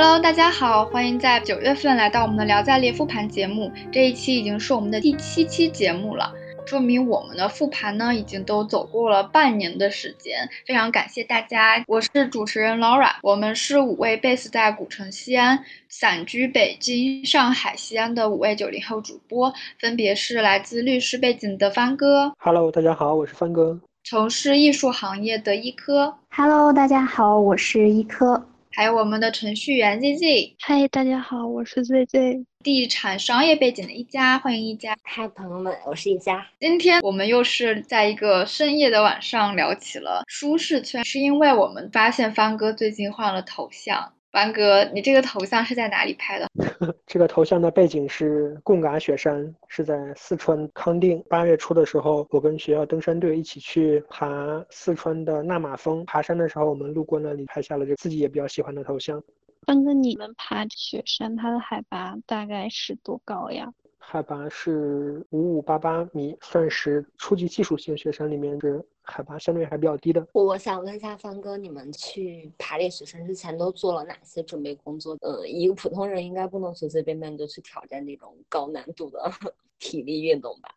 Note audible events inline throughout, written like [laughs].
Hello，大家好，欢迎在九月份来到我们的聊在列复盘节目。这一期已经是我们的第七期节目了，说明我们的复盘呢已经都走过了半年的时间。非常感谢大家，我是主持人 Laura，我们是五位 base 在古城西安、散居北京、上海、西安的五位九零后主播，分别是来自律师背景的帆哥，Hello，大家好，我是帆哥；从事艺术行业的一科，Hello，大家好，我是一科。还有我们的程序员 ZZ，嗨，大家好，我是 ZZ。地产商业背景的一家，欢迎一家。嗨，朋友们，我是一家。今天我们又是在一个深夜的晚上聊起了舒适圈，是因为我们发现方哥最近换了头像。凡哥，你这个头像是在哪里拍的？[laughs] 这个头像的背景是贡嘎雪山，是在四川康定。八月初的时候，我跟学校登山队一起去爬四川的纳马峰。爬山的时候，我们路过那里，拍下了这自己也比较喜欢的头像。凡哥，你们爬雪山，它的海拔大概是多高呀？海拔是五五八八米，算是初级技术型雪山里面是海拔相对还比较低的。我想问一下方哥，你们去爬这雪山之前都做了哪些准备工作？呃，一个普通人应该不能随随便便就去挑战这种高难度的 [laughs] 体力运动吧？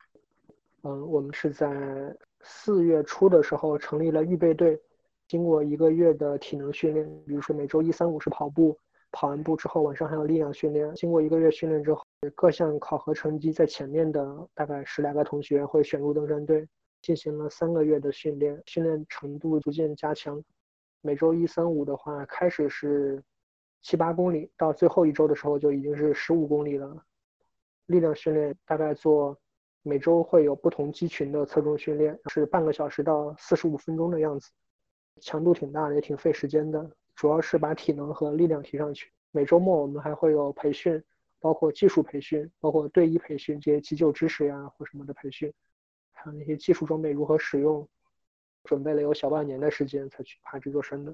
嗯，我们是在四月初的时候成立了预备队，经过一个月的体能训练，比如说每周一三五是跑步。跑完步之后，晚上还有力量训练。经过一个月训练之后，各项考核成绩在前面的大概十来个同学会选入登山队，进行了三个月的训练，训练程度逐渐加强。每周一、三、五的话，开始是七八公里，到最后一周的时候就已经是十五公里了。力量训练大概做每周会有不同肌群的侧重训练，是半个小时到四十五分钟的样子，强度挺大的，也挺费时间的。主要是把体能和力量提上去。每周末我们还会有培训，包括技术培训，包括队医培训，这些急救知识呀或什么的培训，还有那些技术装备如何使用，准备了有小半年的时间才去爬这座山的。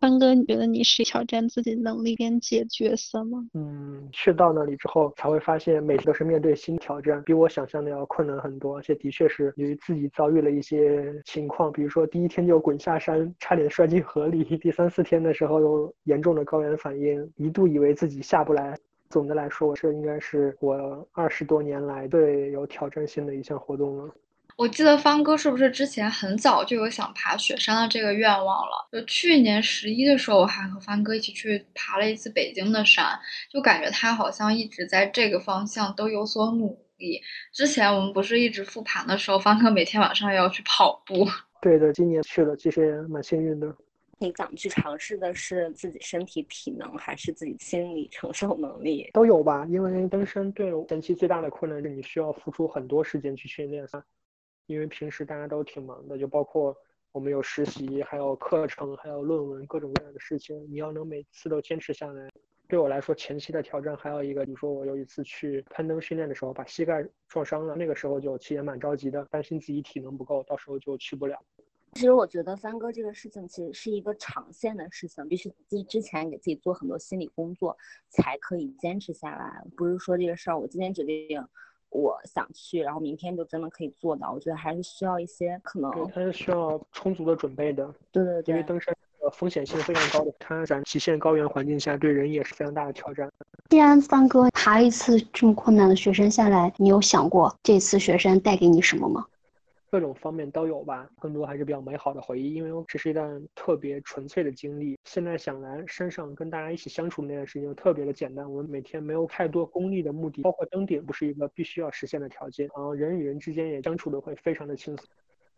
帆哥，你觉得你是挑战自己能力边界角色吗？嗯，去到那里之后才会发现，每次都是面对新挑战，比我想象的要困难很多。而且的确是由于自己遭遇了一些情况，比如说第一天就滚下山，差点摔进河里；第三四天的时候有严重的高原反应，一度以为自己下不来。总的来说，这应该是我二十多年来最有挑战性的一项活动了。我记得方哥是不是之前很早就有想爬雪山的这个愿望了？就去年十一的时候，我还和方哥一起去爬了一次北京的山，就感觉他好像一直在这个方向都有所努力。之前我们不是一直复盘的时候，方哥每天晚上也要去跑步。对的，今年去了，其实也蛮幸运的。你想去尝试的是自己身体体能，还是自己心理承受能力？都有吧。因为登山对前期最大的困难是你需要付出很多时间去训练。因为平时大家都挺忙的，就包括我们有实习，还有课程，还有论文，各种各样的事情，你要能每次都坚持下来。对我来说，前期的挑战还有一个，比如说我有一次去攀登训练的时候，把膝盖撞伤了，那个时候就其实也蛮着急的，担心自己体能不够，到时候就去不了。其实我觉得三哥这个事情其实是一个长线的事情，必须自己之前给自己做很多心理工作，才可以坚持下来。不是说这个事儿我今天决定。我想去，然后明天就真的可以做到。我觉得还是需要一些可能，对它是需要充足的准备的。对对对，因为登山的风险性非常高的，它在极限高原环境下对人也是非常大的挑战。既然三哥爬一次这么困难的雪山下来，你有想过这次雪山带给你什么吗？各种方面都有吧，更多还是比较美好的回忆，因为这是一段特别纯粹的经历。现在想来，身上跟大家一起相处那段时间特别的简单。我们每天没有太多功利的目的，包括登顶不是一个必须要实现的条件。然后人与人之间也相处的会非常的轻松。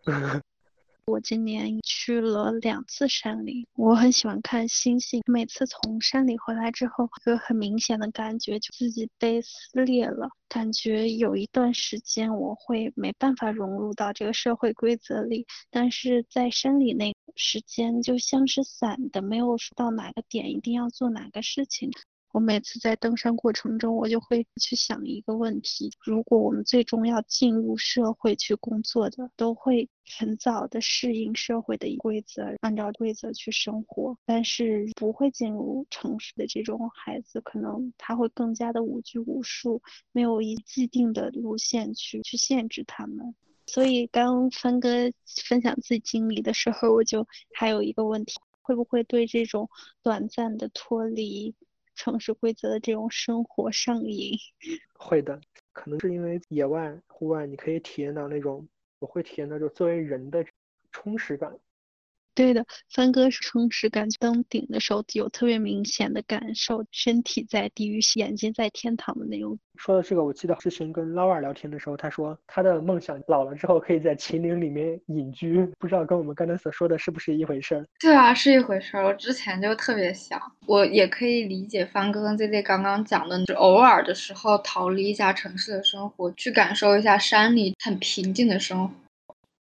[laughs] 我今年去了两次山里，我很喜欢看星星。每次从山里回来之后，有很明显的感觉，就自己被撕裂了。感觉有一段时间我会没办法融入到这个社会规则里，但是在山里那时间就像是散的，没有说到哪个点一定要做哪个事情。我每次在登山过程中，我就会去想一个问题：如果我们最终要进入社会去工作的，都会很早的适应社会的规则，按照规则去生活。但是不会进入城市的这种孩子，可能他会更加的无拘无束，没有一既定的路线去去限制他们。所以刚帆哥分享自己经历的时候，我就还有一个问题。会不会对这种短暂的脱离城市规则的这种生活上瘾？[laughs] 会的，可能是因为野外、户外，你可以体验到那种我会体验到就作为人的充实感。对的，帆哥是充实感登顶的时候有特别明显的感受，身体在地狱，眼睛在天堂的那种。说到这个，我记得之前跟 Laura 聊天的时候，他说他的梦想老了之后可以在秦岭里面隐居，不知道跟我们刚才所说的是不是一回事儿？对啊，是一回事儿。我之前就特别想，我也可以理解帆哥跟 Z Z 刚刚讲的，就偶尔的时候逃离一下城市的生活，去感受一下山里很平静的生活。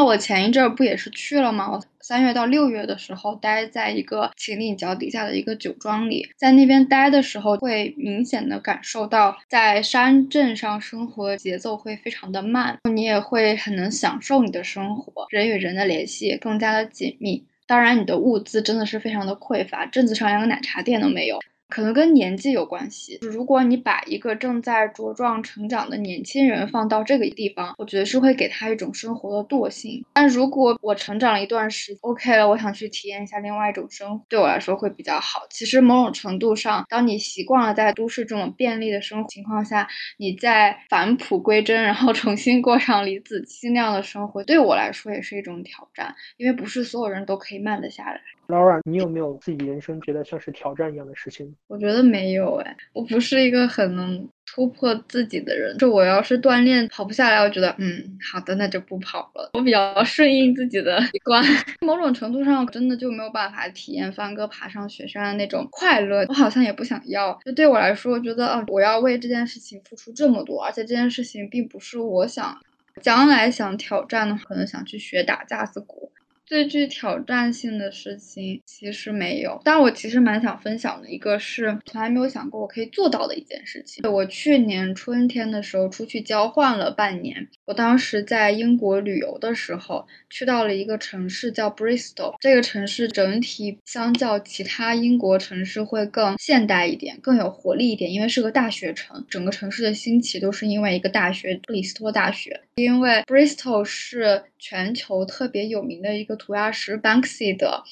那我前一阵儿不也是去了吗？我三月到六月的时候待在一个秦岭脚底下的一个酒庄里，在那边待的时候，会明显的感受到在山镇上生活节奏会非常的慢，你也会很能享受你的生活，人与人的联系更加的紧密。当然，你的物资真的是非常的匮乏，镇子上连个奶茶店都没有。可能跟年纪有关系。如果你把一个正在茁壮成长的年轻人放到这个地方，我觉得是会给他一种生活的惰性。但如果我成长了一段时，OK 了，我想去体验一下另外一种生活，对我来说会比较好。其实某种程度上，当你习惯了在都市这种便利的生活情况下，你在返璞归真，然后重新过上李子柒那样的生活，对我来说也是一种挑战，因为不是所有人都可以慢得下来。Laura，你有没有自己人生觉得像是挑战一样的事情？我觉得没有哎，我不是一个很能突破自己的人。就我要是锻炼跑不下来，我觉得嗯，好的，那就不跑了。我比较 [laughs] 顺应自己的习惯。某种程度上，真的就没有办法体验帆哥爬上雪山的那种快乐。我好像也不想要。就对我来说，我觉得哦，我要为这件事情付出这么多，而且这件事情并不是我想将来想挑战的，可能想去学打架子鼓。最具挑战性的事情其实没有，但我其实蛮想分享的一个是从来没有想过我可以做到的一件事情。我去年春天的时候出去交换了半年，我当时在英国旅游的时候，去到了一个城市叫 Bristol。这个城市整体相较其他英国城市会更现代一点，更有活力一点，因为是个大学城。整个城市的兴起都是因为一个大学——布里斯托大学。因为 Bristol 是全球特别有名的一个。涂鸦师 Banksy 的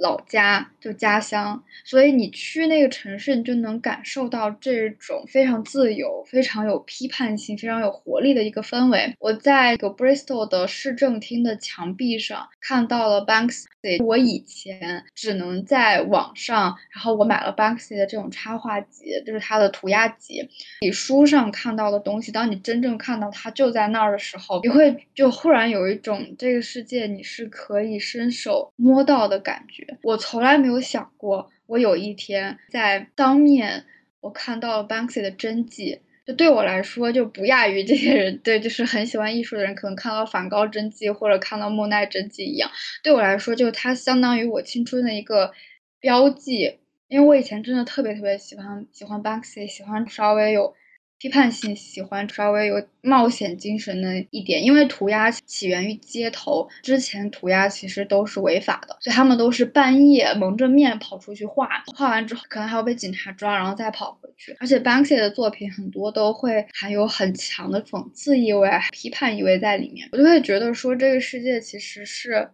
老家就家乡，所以你去那个城市，你就能感受到这种非常自由、非常有批判性、非常有活力的一个氛围。我在个 Bristol 的市政厅的墙壁上看到了 Banksy。我以前只能在网上，然后我买了 Banksy 的这种插画集，就是他的涂鸦集。你书上看到的东西，当你真正看到它就在那儿的时候，你会就忽然有一种这个世界你是可以伸手摸到的感觉。我从来没有想过，我有一天在当面我看到了 Banksy 的真迹。就对我来说，就不亚于这些人，对，就是很喜欢艺术的人，可能看到梵高真迹或者看到莫奈真迹一样。对我来说，就它相当于我青春的一个标记，因为我以前真的特别特别喜欢喜欢 Banksy，喜欢稍微有。批判性喜欢稍微有冒险精神的一点，因为涂鸦起源于街头，之前涂鸦其实都是违法的，所以他们都是半夜蒙着面跑出去画，画完之后可能还要被警察抓，然后再跑回去。而且 Banksy 的作品很多都会含有很强的讽刺意味、批判意味在里面，我就会觉得说这个世界其实是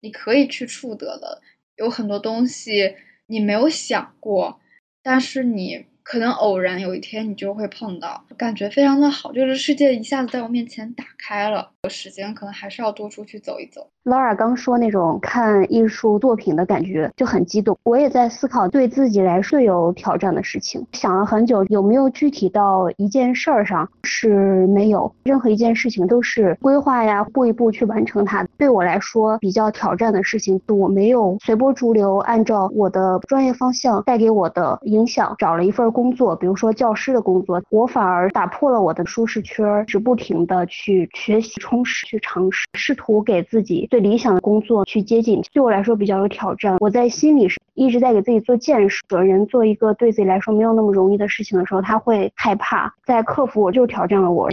你可以去触得的，有很多东西你没有想过，但是你。可能偶然有一天你就会碰到，感觉非常的好，就是世界一下子在我面前打开了。有时间可能还是要多出去走一走。劳尔刚说那种看艺术作品的感觉就很激动，我也在思考对自己来说有挑战的事情，想了很久，有没有具体到一件事儿上是没有，任何一件事情都是规划呀，步一步去完成它。对我来说比较挑战的事情，我没有随波逐流，按照我的专业方向带给我的影响找了一份工作，比如说教师的工作，我反而打破了我的舒适圈，是不停的去学习、充实、去尝试，试图给自己。最理想的工作去接近，对我来说比较有挑战。我在心里是一直在给自己做建设。人做一个对自己来说没有那么容易的事情的时候，他会害怕。在克服我就挑战了我。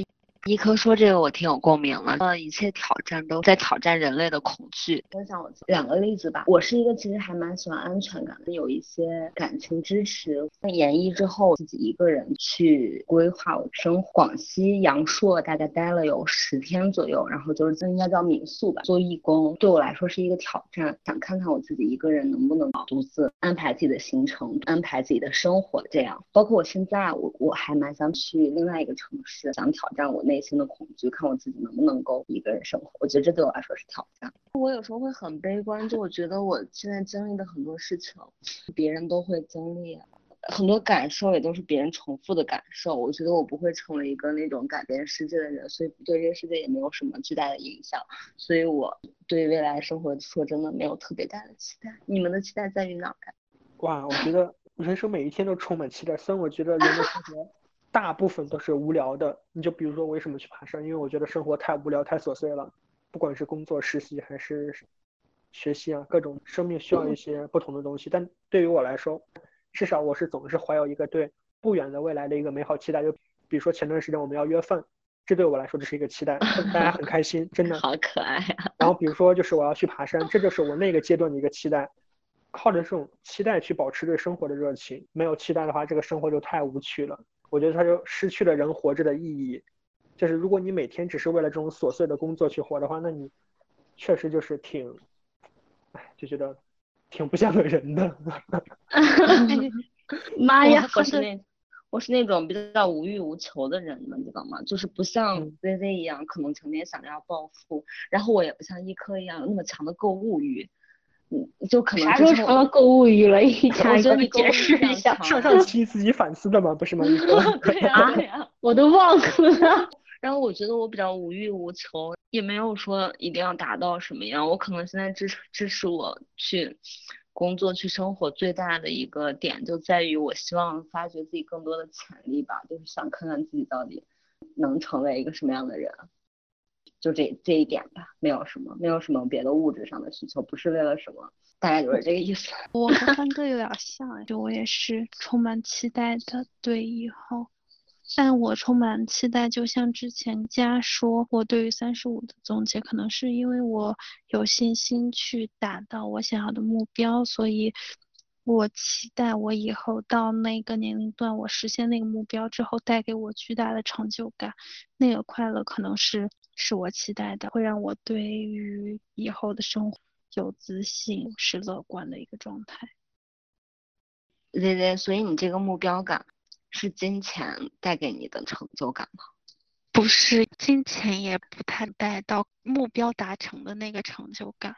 一科说这个我挺有共鸣的，呃，一切挑战都在挑战人类的恐惧。分享我两个例子吧，我是一个其实还蛮喜欢安全感的，有一些感情支持。研一之后自己一个人去规划我生活，广西阳朔大概待了有十天左右，然后就是应该叫民宿吧，做义工对我来说是一个挑战，想看看我自己一个人能不能独自安排自己的行程，安排自己的生活这样。包括我现在，我我还蛮想去另外一个城市，想挑战我。内心的恐惧，看我自己能不能够一个人生活。我觉得这对我来说是挑战。我有时候会很悲观，就我觉得我现在经历的很多事情，别人都会经历，很多感受也都是别人重复的感受。我觉得我不会成为一个那种改变世界的人，所以对这个世界也没有什么巨大的影响。所以我对未来生活说真的没有特别大的期待。你们的期待在于哪儿？哇，我觉得人生每一天都充满期待。虽然我觉得人的生活。大部分都是无聊的，你就比如说为什么去爬山？因为我觉得生活太无聊、太琐碎了，不管是工作、实习还是学习啊，各种生命需要一些不同的东西。但对于我来说，至少我是总是怀有一个对不远的未来的一个美好期待。就比如说前段时间我们要约饭，这对我来说这是一个期待，大家很开心，真的 [laughs] 好可爱啊。然后比如说就是我要去爬山，这就是我那个阶段的一个期待。靠着这种期待去保持对生活的热情，没有期待的话，这个生活就太无趣了。我觉得他就失去了人活着的意义，就是如果你每天只是为了这种琐碎的工作去活的话，那你确实就是挺，哎，就觉得挺不像个人的。[laughs] 妈呀，我是那我是那种比较无欲无求的人，你知道吗？就是不像 Z Z 一样，可能成天想着要暴富，然后我也不像一科一样有那么强的购物欲。就可能啥时候成了购物欲了？一强，你解释一下。[laughs] 上上期自己反思的嘛，不是吗？[laughs] 对呀，[laughs] 对呀，我都忘了。然后我觉得我比较无欲无求，也没有说一定要达到什么样。我可能现在支持支持我去工作去生活最大的一个点，就在于我希望发掘自己更多的潜力吧，就是想看看自己到底能成为一个什么样的人。就这这一点吧，没有什么，没有什么别的物质上的需求，不是为了什么，大概就是这个意思。我和三哥有点 [laughs] 像，就我也是充满期待的，对以后，但我充满期待，就像之前家说，我对于三十五的总结，可能是因为我有信心去达到我想要的目标，所以。我期待我以后到那个年龄段，我实现那个目标之后，带给我巨大的成就感，那个快乐可能是是我期待的，会让我对于以后的生活有自信，是乐观的一个状态。对对，所以你这个目标感是金钱带给你的成就感吗？不是，金钱也不太带到目标达成的那个成就感。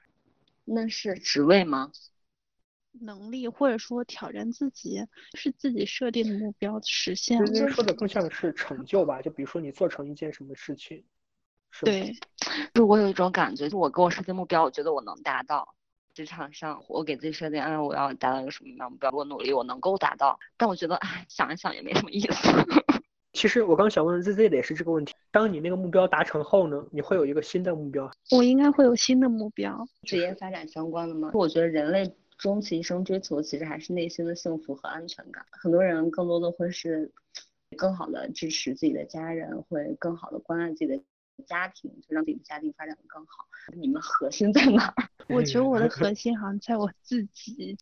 那是职位吗？能力或者说挑战自己，是自己设定的目标实现。说的更像是成就吧，就比如说你做成一件什么事情。对，就我有一种感觉，就我给我设定目标，我觉得我能达到。职场上，我给自己设定，哎，我要达到一个什么样目标，我努力，我能够达到。但我觉得，哎，想一想也没什么意思。[laughs] 其实我刚想问 Z Z 的也是这个问题。当你那个目标达成后呢，你会有一个新的目标？我应该会有新的目标，职业发展相关的吗？我觉得人类。终其一生追求其实还是内心的幸福和安全感。很多人更多的会是更好的支持自己的家人，会更好的关爱自己的家庭，就让自己的家庭发展的更好。你们核心在哪儿？[laughs] 我觉得我的核心好像在我自己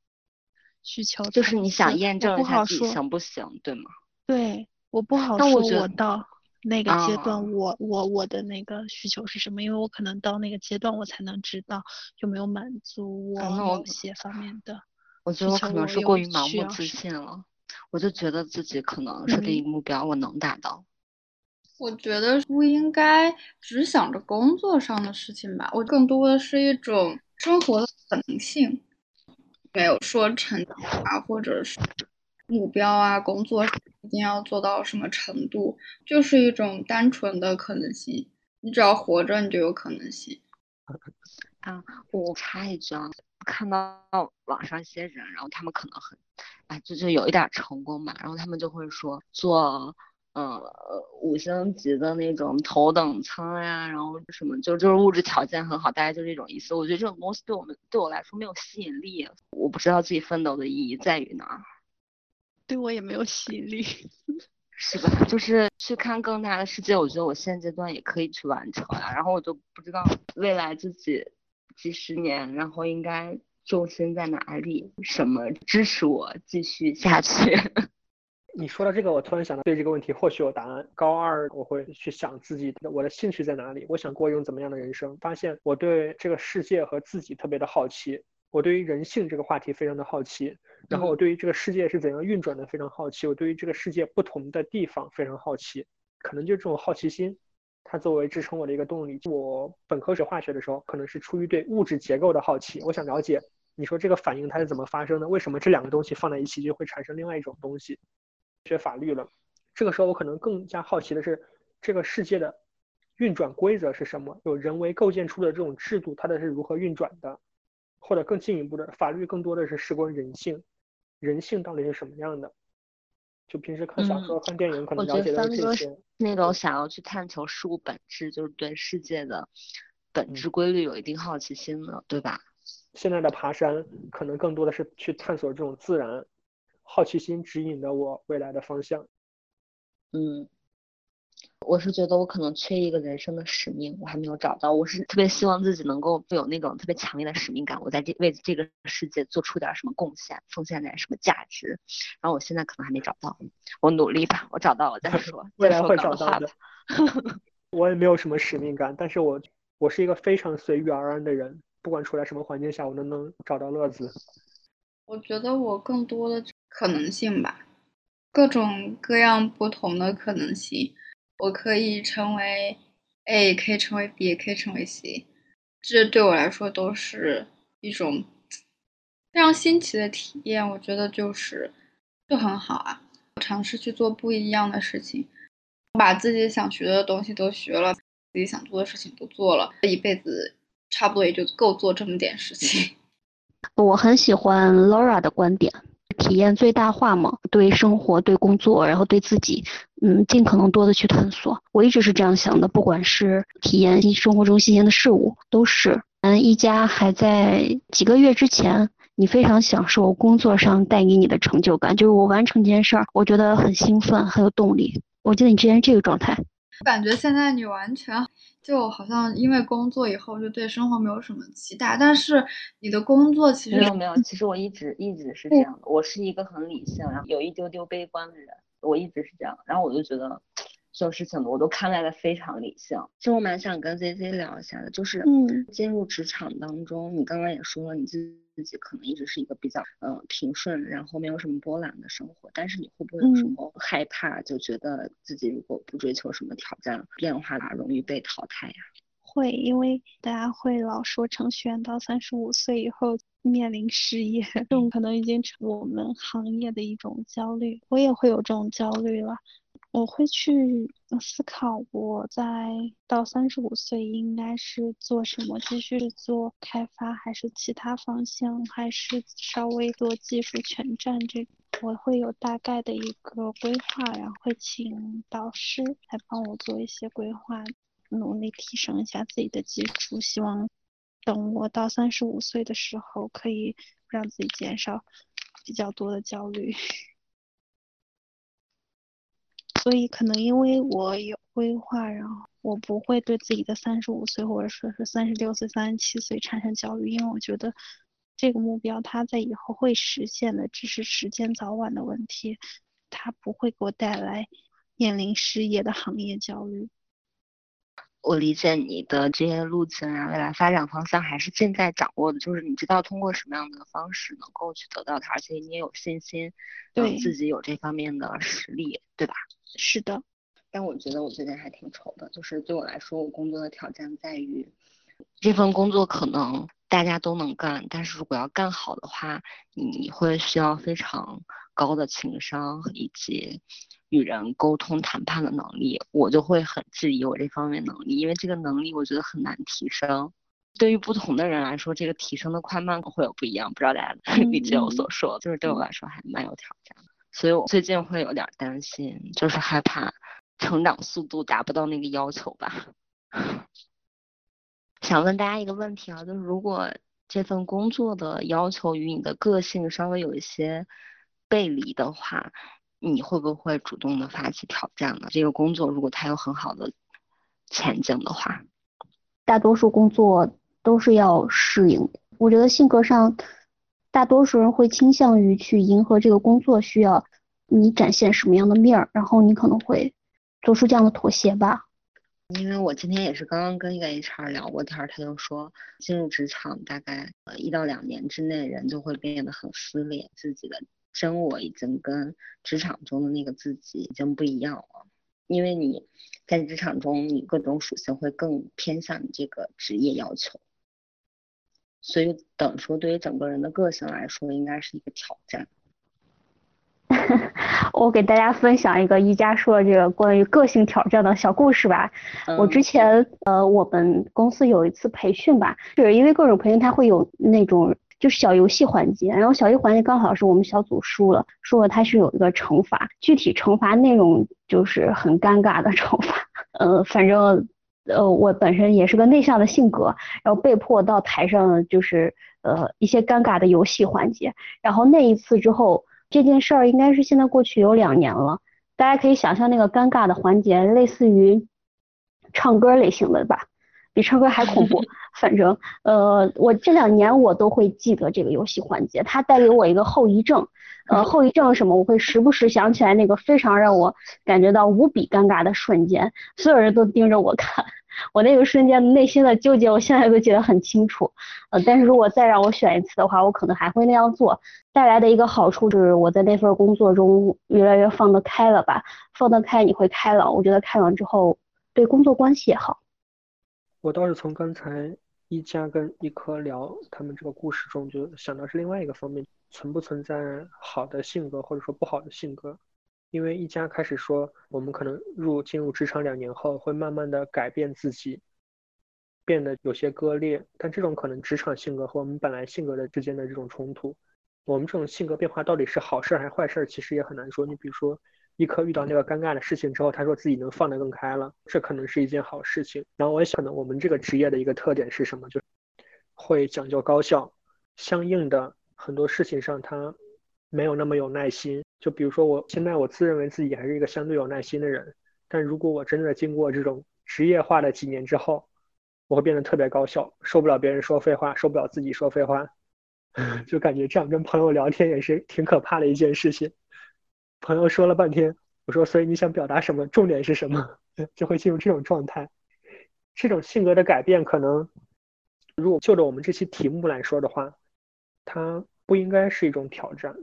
需求，就是你想验证一下自己行不行，对吗？对，我不好说我到。那个阶段，我我我的那个需求是什么？因为我可能到那个阶段，我才能知道有没有满足我某些方面的。我觉得我可能是过于盲目自信了，我就觉得自己可能是定一个目标，我能达到。我觉得不应该只想着工作上的事情吧，我更多的是一种生活的可能性，没有说成长啊，或者是。目标啊，工作一定要做到什么程度，就是一种单纯的可能性。你只要活着，你就有可能性。啊，我插一句啊，看到网上一些人，然后他们可能很，哎，就就有一点成功嘛，然后他们就会说做，呃，五星级的那种头等舱呀，然后什么，就就是物质条件很好，大概就这种意思。我觉得这种东西对我们对我来说没有吸引力，我不知道自己奋斗的意义在于哪儿。对我也没有吸引力，[laughs] 是吧？就是去看更大的世界，我觉得我现阶段也可以去完成呀。然后我就不知道未来自己几十年，然后应该重心在哪里，什么支持我继续下去。你说到这个，我突然想到，对这个问题或许有答案。高二我会去想自己的我的兴趣在哪里，我想过一种怎么样的人生。发现我对这个世界和自己特别的好奇，我对于人性这个话题非常的好奇，然后我对于这个世界是怎样运转的非常好奇，我对于这个世界不同的地方非常好奇。可能就这种好奇心，它作为支撑我的一个动力。我本科学化学的时候，可能是出于对物质结构的好奇，我想了解，你说这个反应它是怎么发生的？为什么这两个东西放在一起就会产生另外一种东西？学法律了，这个时候我可能更加好奇的是，这个世界的运转规则是什么？有人为构建出的这种制度，它的是如何运转的？或者更进一步的，法律更多的是事关人性，人性到底是什么样的？就平时看小说、看电影，可能了解的这些。那种想要去探求事物本质，就是对世界的本质规律有一定好奇心的，对吧？现在的爬山，可能更多的是去探索这种自然。好奇心指引了我未来的方向。嗯，我是觉得我可能缺一个人生的使命，我还没有找到。我是特别希望自己能够有那种特别强烈的使命感，我在这为这个世界做出点什么贡献，奉献点什么价值。然后我现在可能还没找到，我努力吧，我找到了再说。[laughs] 未来会找到的。[laughs] 我也没有什么使命感，但是我我是一个非常随遇而安的人，不管处在什么环境下，我都能找到乐子。我觉得我更多的。可能性吧，各种各样不同的可能性，我可以成为 A，可以成为 B，也可以成为 C，这对我来说都是一种非常新奇的体验。我觉得就是就很好啊，尝试去做不一样的事情，把自己想学的东西都学了，自己想做的事情都做了，这一辈子差不多也就够做这么点事情。[laughs] 我很喜欢 Laura 的观点。体验最大化嘛，对生活、对工作，然后对自己，嗯，尽可能多的去探索。我一直是这样想的，不管是体验生活中新鲜的事物，都是。嗯，一家还在几个月之前，你非常享受工作上带给你的成就感，就是我完成这件事儿，我觉得很兴奋，很有动力。我记得你之前这个状态，感觉现在你完全。就好像因为工作以后就对生活没有什么期待，但是你的工作其实没有没有，其实我一直一直是这样的，我是一个很理性，然后有一丢丢悲观的人，我一直是这样，然后我就觉得所有事情的我都看待的非常理性。其实我蛮想跟 Z Z 聊一下的，就是嗯，进入职场当中，你刚刚也说了你自己。自己可能一直是一个比较嗯平顺，然后没有什么波澜的生活，但是你会不会有什么害怕，就觉得自己如果不追求什么挑战变化，容易被淘汰呀？会，因为大家会老说程序员到三十五岁以后面临失业，这种可能已经成我们行业的一种焦虑，我也会有这种焦虑了。我会去思考，我在到三十五岁应该是做什么？继续做开发，还是其他方向，还是稍微做技术全站？这我会有大概的一个规划，然后会请导师来帮我做一些规划，努力提升一下自己的技术。希望等我到三十五岁的时候，可以让自己减少比较多的焦虑。所以可能因为我有规划，然后我不会对自己的三十五岁或者说是三十六岁、三十七岁产生焦虑，因为我觉得这个目标它在以后会实现的，只是时间早晚的问题，它不会给我带来面临失业的行业焦虑。我理解你的这些路径啊，未来发展方向还是尽在掌握的，就是你知道通过什么样的方式能够去得到它，而且你也有信心，对自己有这方面的实力，对吧？是的，但我觉得我最近还挺愁的，就是对我来说，我工作的挑战在于，这份工作可能大家都能干，但是如果要干好的话，你会需要非常高的情商以及与人沟通谈判的能力，我就会很质疑我这方面能力，因为这个能力我觉得很难提升。对于不同的人来说，这个提升的快慢会有不一样，不知道大家理解我所说，就是对我来说还蛮有挑战的。所以我最近会有点担心，就是害怕成长速度达不到那个要求吧。[laughs] 想问大家一个问题啊，就是如果这份工作的要求与你的个性稍微有一些背离的话，你会不会主动的发起挑战呢？这个工作如果它有很好的前景的话，大多数工作都是要适应的。我觉得性格上，大多数人会倾向于去迎合这个工作需要你展现什么样的面儿，然后你可能会做出这样的妥协吧。因为我今天也是刚刚跟一个 HR 聊过天，他就说进入职场大概呃一到两年之内，人就会变得很撕裂，自己的真我已经跟职场中的那个自己已经不一样了。因为你在职场中，你各种属性会更偏向你这个职业要求，所以等说对于整个人的个性来说，应该是一个挑战。[laughs] 我给大家分享一个一加说的这个关于个性挑战的小故事吧。我之前呃，我们公司有一次培训吧，就是因为各种培训它会有那种就是小游戏环节，然后小游戏环节刚好是我们小组输了，输了它是有一个惩罚，具体惩罚内容就是很尴尬的惩罚。呃，反正呃我本身也是个内向的性格，然后被迫到台上就是呃一些尴尬的游戏环节，然后那一次之后。这件事儿应该是现在过去有两年了，大家可以想象那个尴尬的环节，类似于唱歌类型的吧，比唱歌还恐怖。[laughs] 反正呃，我这两年我都会记得这个游戏环节，它带给我一个后遗症。呃，后遗症什么？我会时不时想起来那个非常让我感觉到无比尴尬的瞬间，所有人都盯着我看。我那个瞬间内心的纠结，我现在都记得很清楚。呃，但是如果再让我选一次的话，我可能还会那样做。带来的一个好处就是，我在那份工作中越来越放得开了吧？放得开，你会开朗。我觉得开朗之后，对工作关系也好。我倒是从刚才一家跟一科聊他们这个故事中，就想到是另外一个方面：存不存在好的性格，或者说不好的性格？因为一家开始说，我们可能入进入职场两年后，会慢慢的改变自己，变得有些割裂。但这种可能职场性格和我们本来性格的之间的这种冲突，我们这种性格变化到底是好事还是坏事，其实也很难说。你比如说，一科遇到那个尴尬的事情之后，他说自己能放得更开了，这可能是一件好事情。然后我也想，我们这个职业的一个特点是什么？就会讲究高效，相应的很多事情上，他没有那么有耐心。就比如说，我现在我自认为自己还是一个相对有耐心的人，但如果我真的经过这种职业化的几年之后，我会变得特别高效，受不了别人说废话，受不了自己说废话，[laughs] 就感觉这样跟朋友聊天也是挺可怕的一件事情。朋友说了半天，我说所以你想表达什么？重点是什么？[laughs] 就会进入这种状态。这种性格的改变，可能如果就着我们这期题目来说的话，它不应该是一种挑战。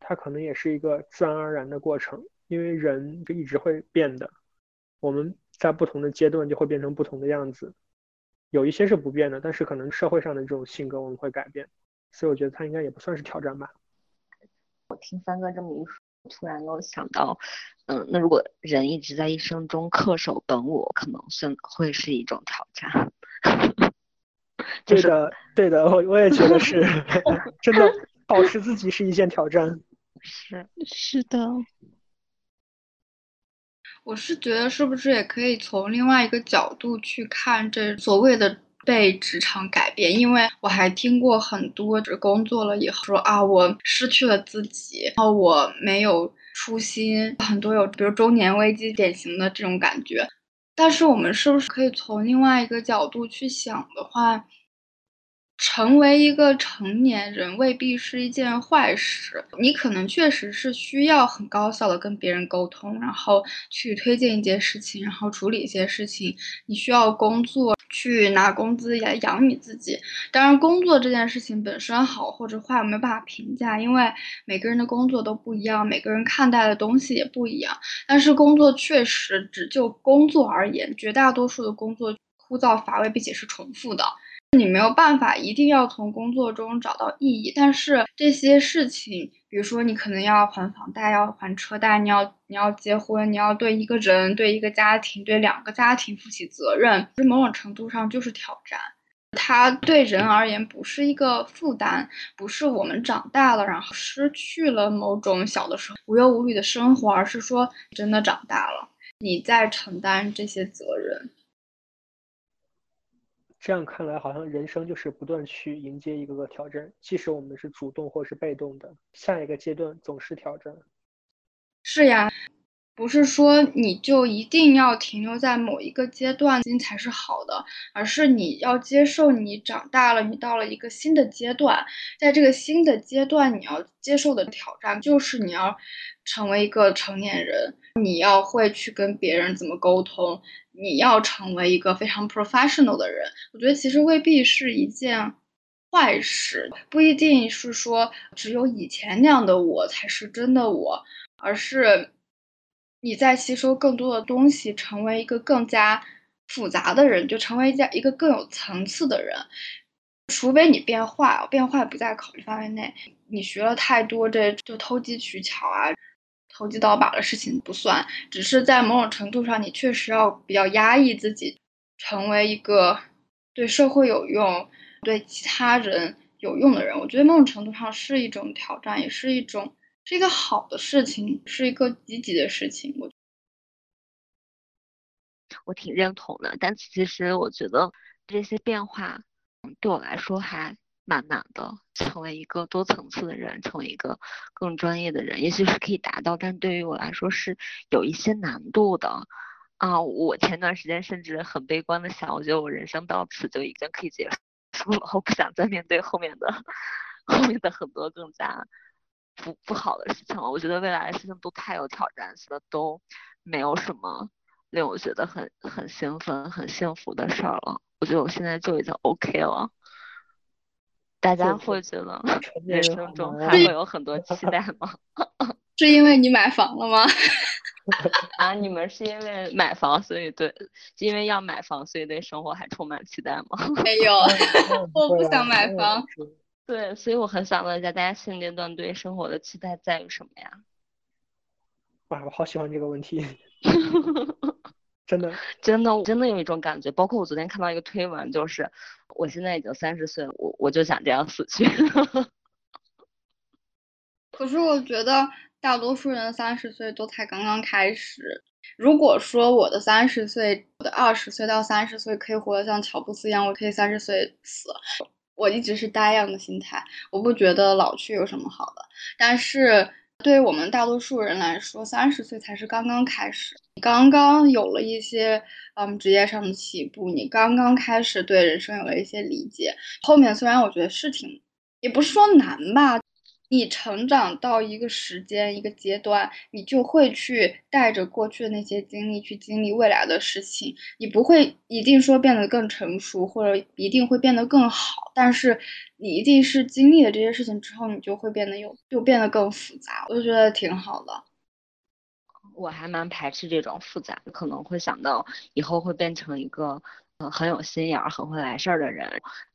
它可能也是一个自然而然的过程，因为人就一直会变的，我们在不同的阶段就会变成不同的样子，有一些是不变的，但是可能社会上的这种性格我们会改变，所以我觉得它应该也不算是挑战吧。我听三哥这么一说，突然又想到，嗯，那如果人一直在一生中恪守本我，可能算会是一种挑战。[laughs] 对的，对的，我我也觉得是，[laughs] 真的保持自己是一件挑战。[laughs] 是是的，我是觉得是不是也可以从另外一个角度去看这所谓的被职场改变？因为我还听过很多，就是工作了以后说啊，我失去了自己，然后我没有初心，很多有比如中年危机典型的这种感觉。但是我们是不是可以从另外一个角度去想的话？成为一个成年人未必是一件坏事，你可能确实是需要很高效的跟别人沟通，然后去推荐一件事情，然后处理一些事情。你需要工作去拿工资来养你自己。当然，工作这件事情本身好或者坏，我没办法评价，因为每个人的工作都不一样，每个人看待的东西也不一样。但是工作确实只就工作而言，绝大多数的工作枯燥乏味，并且是重复的。你没有办法一定要从工作中找到意义，但是这些事情，比如说你可能要还房贷，要还车贷，你要你要结婚，你要对一个人、对一个家庭、对两个家庭负起责任，其实某种程度上就是挑战。它对人而言不是一个负担，不是我们长大了然后失去了某种小的时候无忧无虑的生活，而是说真的长大了，你在承担这些责任。这样看来，好像人生就是不断去迎接一个个挑战，即使我们是主动或是被动的，下一个阶段总是挑战。是呀。不是说你就一定要停留在某一个阶段才是好的，而是你要接受你长大了，你到了一个新的阶段，在这个新的阶段，你要接受的挑战就是你要成为一个成年人，你要会去跟别人怎么沟通，你要成为一个非常 professional 的人。我觉得其实未必是一件坏事，不一定是说只有以前那样的我才是真的我，而是。你在吸收更多的东西，成为一个更加复杂的人，就成为一家一个更有层次的人。除非你变坏，变坏不在考虑范围内。你学了太多这就投机取巧啊、投机倒把的事情不算，只是在某种程度上，你确实要比较压抑自己，成为一个对社会有用、对其他人有用的人。我觉得某种程度上是一种挑战，也是一种。是一个好的事情，是一个积极的事情。我我挺认同的，但其实我觉得这些变化对我来说还蛮难的。成为一个多层次的人，成为一个更专业的人，也许是可以达到，但对于我来说是有一些难度的。啊，我前段时间甚至很悲观的想，我觉得我人生到此就已经可以结束了，我不想再面对后面的后面的很多更加。不不好的事情了，我觉得未来的事情都太有挑战性了，都没有什么令我觉得很很兴奋、很幸福的事儿了。我觉得我现在就已经 OK 了。大家会觉得人生中还会有很多期待吗？[laughs] 是因为你买房了吗？[laughs] 啊，你们是因为买房，所以对，因为要买房，所以对生活还充满期待吗？没有，[laughs] 我不想买房。对，所以我很想问一下，大家现阶段对生活的期待在于什么呀？哇，我好喜欢这个问题，[laughs] 真的，真的，真的有一种感觉。包括我昨天看到一个推文，就是我现在已经三十岁了，我我就想这样死去。[laughs] 可是我觉得大多数人三十岁都才刚刚开始。如果说我的三十岁，我的二十岁到三十岁可以活得像乔布斯一样，我可以三十岁死。我一直是呆样的心态，我不觉得老去有什么好的。但是对于我们大多数人来说，三十岁才是刚刚开始，刚刚有了一些嗯职业上的起步，你刚刚开始对人生有了一些理解。后面虽然我觉得是挺，也不是说难吧。你成长到一个时间、一个阶段，你就会去带着过去的那些经历去经历未来的事情。你不会一定说变得更成熟，或者一定会变得更好，但是你一定是经历了这些事情之后，你就会变得有，就变得更复杂。我就觉得挺好的。我还蛮排斥这种复杂，可能会想到以后会变成一个很有心眼儿、很会来事儿的人，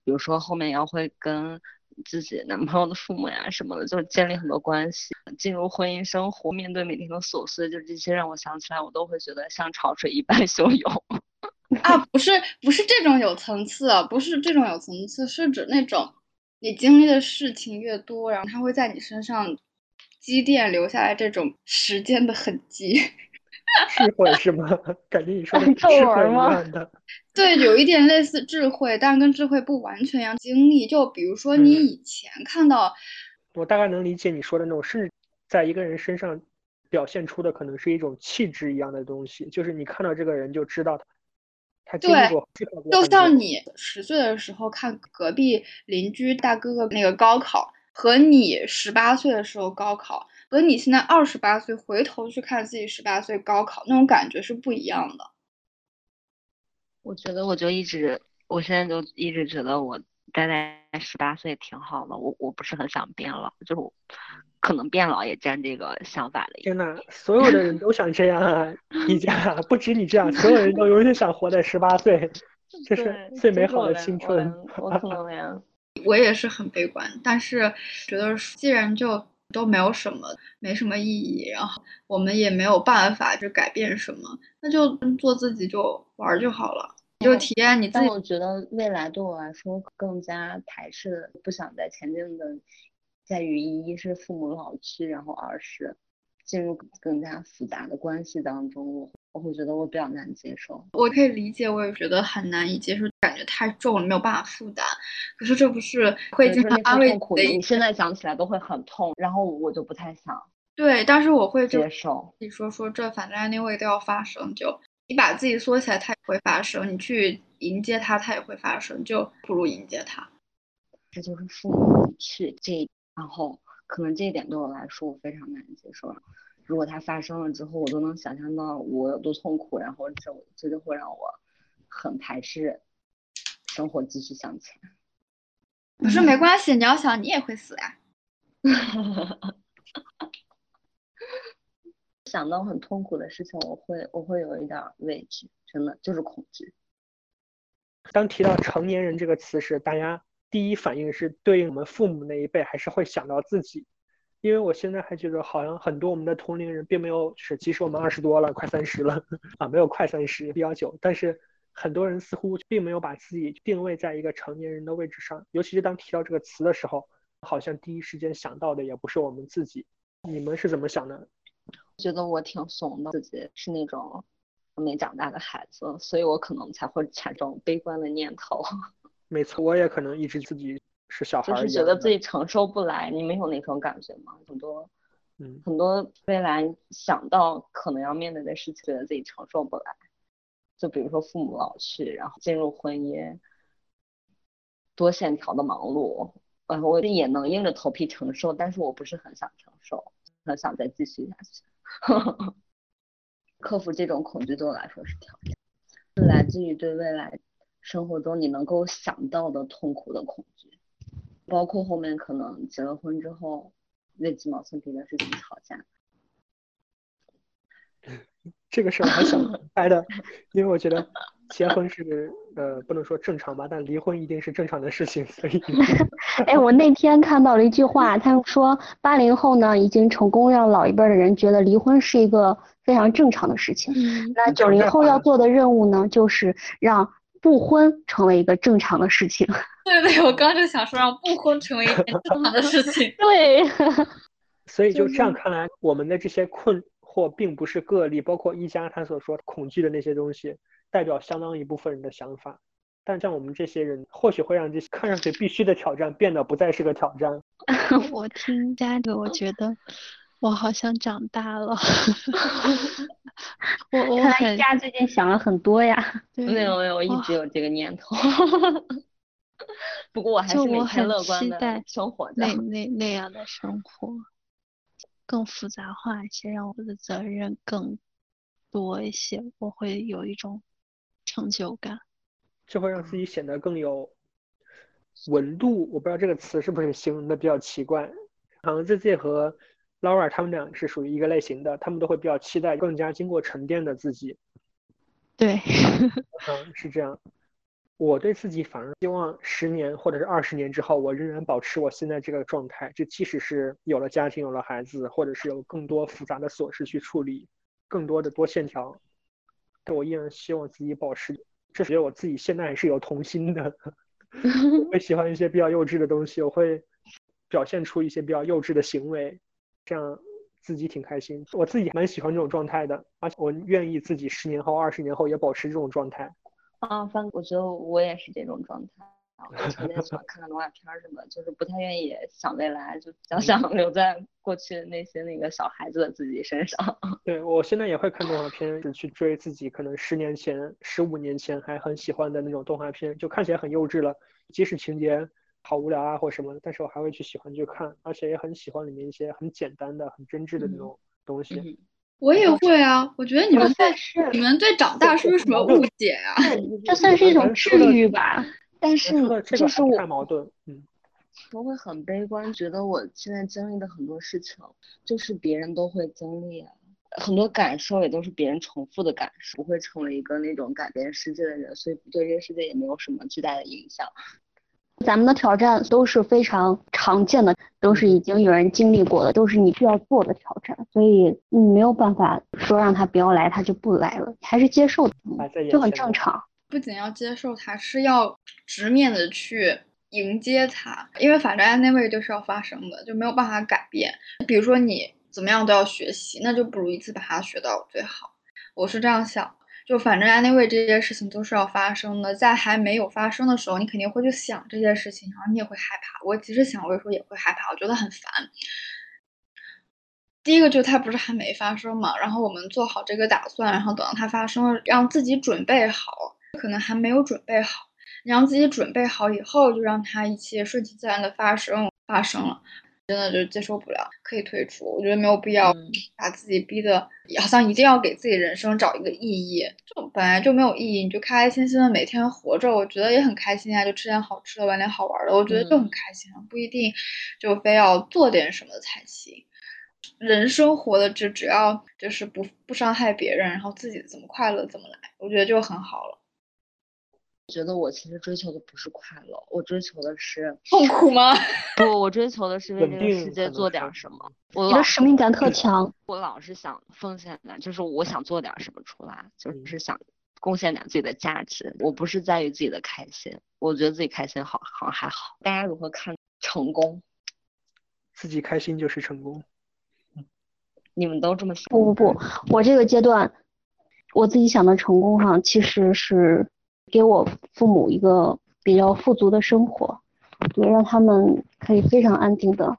比如说后面要会跟。自己男朋友的父母呀什么的，就是建立很多关系，进入婚姻生活，面对每天的琐碎，就这些让我想起来，我都会觉得像潮水一般汹涌。[laughs] 啊，不是不是这种有层次，不是这种有层次，是指那种你经历的事情越多，然后它会在你身上积淀留下来这种时间的痕迹。[laughs] 智慧是吗？感觉你说的是智慧一样的。[laughs] 对，有一点类似智慧，但是跟智慧不完全一样。经历，就比如说你以前看到，我大概能理解你说的那种，甚至在一个人身上表现出的可能是一种气质一样的东西，就是你看到这个人就知道他，他经历过。就像你十岁的时候看隔壁邻居大哥哥那个高考，和你十八岁的时候高考。和你现在二十八岁回头去看自己十八岁高考那种感觉是不一样的。我觉得我就一直，我现在就一直觉得我待在十八岁挺好的。我我不是很想变老，就是可能变老也占这个想法的。天呐，所有的人 [laughs] 都想这样啊！你家不止你这样，所有人都永远想活在十八岁，这是最美好的青春。我可能呀我也是很悲观，但是觉得既然就。都没有什么，没什么意义，然后我们也没有办法去改变什么，那就做自己就玩就好了，就体验你自己。但我觉得未来对我来说更加排斥，不想再前进的，在于一是父母老去，然后二是进入更加复杂的关系当中。我会觉得我比较难接受，我可以理解，我也觉得很难以接受，感觉太重了，没有办法负担。可是这不是会经常安慰你？现在想起来都会很痛，然后我就不太想。对，但是我会接受。你说说这反正 anyway 都要发生，就你把自己缩起来，它也会发生；你去迎接它，它也会发生，就不如迎接它。这就是父母去这，然后可能这一点对我来说我非常难接受。如果它发生了之后，我都能想象到我有多痛苦，然后这这就会让我很排斥生活继续向前。可是没关系，你要想你也会死呀。[laughs] 想到很痛苦的事情，我会我会有一点畏惧，真的就是恐惧。当提到成年人这个词时，大家第一反应是对应我们父母那一辈，还是会想到自己？因为我现在还觉得，好像很多我们的同龄人并没有是，即使我们二十多了，快三十了 [laughs] 啊，没有快三十比较久，但是很多人似乎并没有把自己定位在一个成年人的位置上。尤其是当提到这个词的时候，好像第一时间想到的也不是我们自己。你们是怎么想的？我觉得我挺怂的，自己是那种没长大的孩子，所以我可能才会产生悲观的念头。[laughs] 没错，我也可能一直自己是小孩，就是觉得自己承受不来。你没有那种感觉吗？很多，嗯，很多未来想到可能要面对的事情，觉得自己承受不来。就比如说父母老去，然后进入婚姻，多线条的忙碌，然后我也能硬着头皮承受，但是我不是很想承受，很想再继续下去。[laughs] 克服这种恐惧对我来说是挑战，是来自于对未来生活中你能够想到的痛苦的恐惧，包括后面可能结了婚之后为鸡毛蒜皮的事情吵架。[laughs] 这个事儿还想开的，因为我觉得结婚是呃不能说正常吧，但离婚一定是正常的事情，所以。[laughs] 哎，我那天看到了一句话，他们说八零后呢已经成功让老一辈的人觉得离婚是一个非常正常的事情。嗯。那九零后要做的任务呢，就是让不婚成为一个正常的事情。[laughs] 对对，我刚就想说让不婚成为一件正常的事情。[laughs] 对。[laughs] 所以就这样看来，我们的这些困。惑并不是个例，包括一家他所说恐惧的那些东西，代表相当一部分人的想法。但像我们这些人，或许会让这些看上去必须的挑战变得不再是个挑战。我听家的，我觉得我好像长大了。[laughs] [laughs] 我我看来家最近想了很多呀。[laughs] 没有没有，我一直有这个念头。不过我还是每天乐观的生活那那那样的生活。更复杂化一些，让我的责任更多一些，我会有一种成就感，这会让自己显得更有纹路。我不知道这个词是不是形容的比较奇怪。好像自己和 Laura 他们俩是属于一个类型的，他们都会比较期待更加经过沉淀的自己。对，[laughs] 嗯，是这样。我对自己反而希望十年或者是二十年之后，我仍然保持我现在这个状态。就即使是有了家庭、有了孩子，或者是有更多复杂的琐事去处理，更多的多线条，但我依然希望自己保持。这觉得我自己现在还是有童心的，[laughs] 我会喜欢一些比较幼稚的东西，我会表现出一些比较幼稚的行为，这样自己挺开心。我自己蛮喜欢这种状态的，而且我愿意自己十年后、二十年后也保持这种状态。啊，反正我觉得我也是这种状态。我特别喜欢看看动画片什么，就是不太愿意想未来，就比较想留在过去那些那个小孩子的自己身上。[laughs] 对我现在也会看动画片，只去追自己可能十年前、十五年前还很喜欢的那种动画片，就看起来很幼稚了，即使情节好无聊啊或什么的，但是我还会去喜欢去看，而且也很喜欢里面一些很简单的、很真挚的那种东西。我也会啊，我觉得你们对你们对长大是不是什么误解啊？这算是一种治愈吧。但是就是我太矛盾，嗯，我会很悲观，觉得我现在经历的很多事情，就是别人都会经历，很多感受也都是别人重复的感受，不会成为一个那种改变世界的人，所以对这个世界也没有什么巨大的影响。咱们的挑战都是非常常见的，都是已经有人经历过的，都是你需要做的挑战，所以你没有办法说让他不要来，他就不来了，还是接受，就很正常。不仅要接受他，是要直面的去迎接他，因为反正 anyway 就是要发生的，就没有办法改变。比如说你怎么样都要学习，那就不如一次把它学到最好。我是这样想。就反正 anyway 这些事情都是要发生的，在还没有发生的时候，你肯定会去想这些事情，然后你也会害怕。我其实想，我有时候也会害怕，我觉得很烦。第一个就是它不是还没发生嘛，然后我们做好这个打算，然后等到它发生了，让自己准备好，可能还没有准备好，你让自己准备好以后，就让它一切顺其自然的发生，发生了。真的就接受不了，可以退出。我觉得没有必要把自己逼得好像一定要给自己人生找一个意义，就本来就没有意义，你就开开心心的每天活着，我觉得也很开心啊。就吃点好吃的，玩点好玩的，我觉得就很开心啊。不一定就非要做点什么才行。人生活的就只要就是不不伤害别人，然后自己怎么快乐怎么来，我觉得就很好了。觉得我其实追求的不是快乐，我追求的是痛苦吗？[laughs] 不，我追求的是为这个世界做点什么。我的使命感特强，我老是想奉献的，就是我想做点什么出来，就是想贡献点自己的价值。我不是在于自己的开心，我觉得自己开心好好像还好。大家如何看成功？自己开心就是成功。你们都这么想？不不不，我这个阶段，我自己想的成功哈，其实是。给我父母一个比较富足的生活，对，让他们可以非常安定的、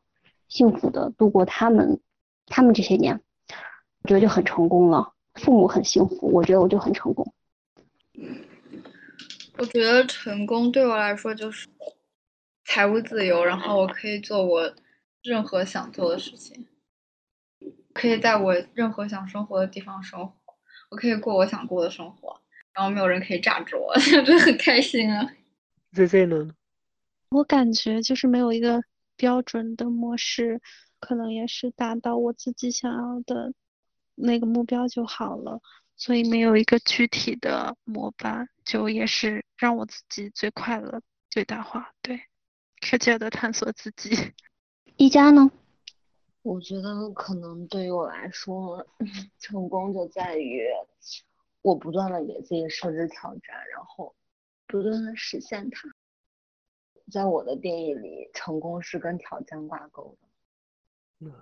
幸福的度过他们他们这些年，我觉得就很成功了。父母很幸福，我觉得我就很成功。我觉得成功对我来说就是财务自由，然后我可以做我任何想做的事情，可以在我任何想生活的地方生活，我可以过我想过的生活。然后没有人可以炸着我，[laughs] 真的很开心啊。Z Z 呢？我感觉就是没有一个标准的模式，可能也是达到我自己想要的那个目标就好了。所以没有一个具体的模板，就也是让我自己最快乐最大化。对，[laughs] 直接的探索自己。一家呢？我觉得可能对于我来说，[laughs] 成功就在于。我不断的给自己设置挑战，然后不断的实现它。在我的定义里，成功是跟挑战挂钩的。嗯。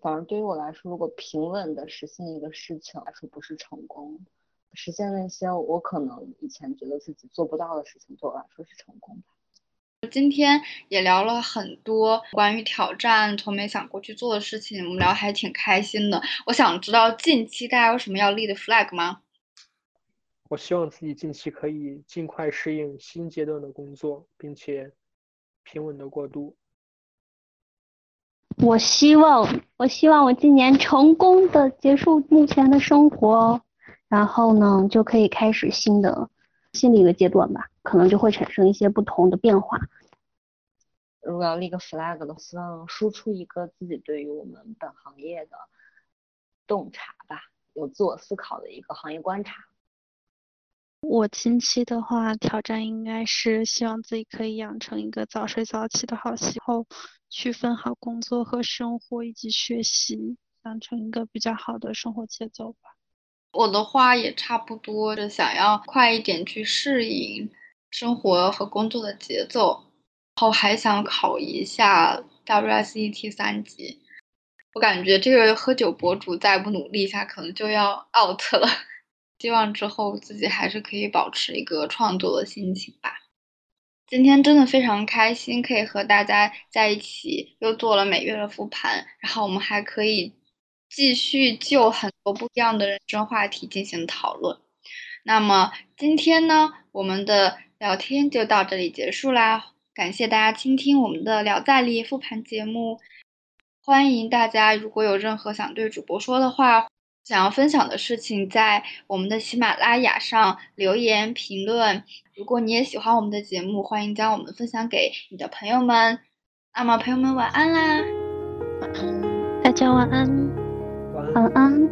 反而对于我来说，如果平稳的实现一个事情来说，不是成功。实现那些我可能以前觉得自己做不到的事情，对我来说是成功的。今天也聊了很多关于挑战，从没想过去做的事情，我们聊还挺开心的。我想知道近期大家有什么要立的 flag 吗？我希望自己近期可以尽快适应新阶段的工作，并且平稳的过渡。我希望，我希望我今年成功的结束目前的生活，然后呢，就可以开始新的新的一个阶段吧。可能就会产生一些不同的变化。如果要立个 flag 的，希望输出一个自己对于我们本行业的洞察吧，有自我思考的一个行业观察。我近期的话，挑战应该是希望自己可以养成一个早睡早起的好习惯，区分好工作和生活以及学习，养成一个比较好的生活节奏吧。我的话也差不多，就想要快一点去适应。生活和工作的节奏，然后还想考一下 WSET 三级。我感觉这个喝酒博主再不努力一下，可能就要 out 了。希望之后自己还是可以保持一个创作的心情吧。今天真的非常开心，可以和大家在一起，又做了每月的复盘，然后我们还可以继续就很多不一样的人生话题进行讨论。那么今天呢，我们的。聊天就到这里结束啦，感谢大家倾听我们的聊在力复盘节目。欢迎大家，如果有任何想对主播说的话，想要分享的事情，在我们的喜马拉雅上留言评论。如果你也喜欢我们的节目，欢迎将我们分享给你的朋友们。那么，朋友们晚安啦，晚安，大家晚安晚安，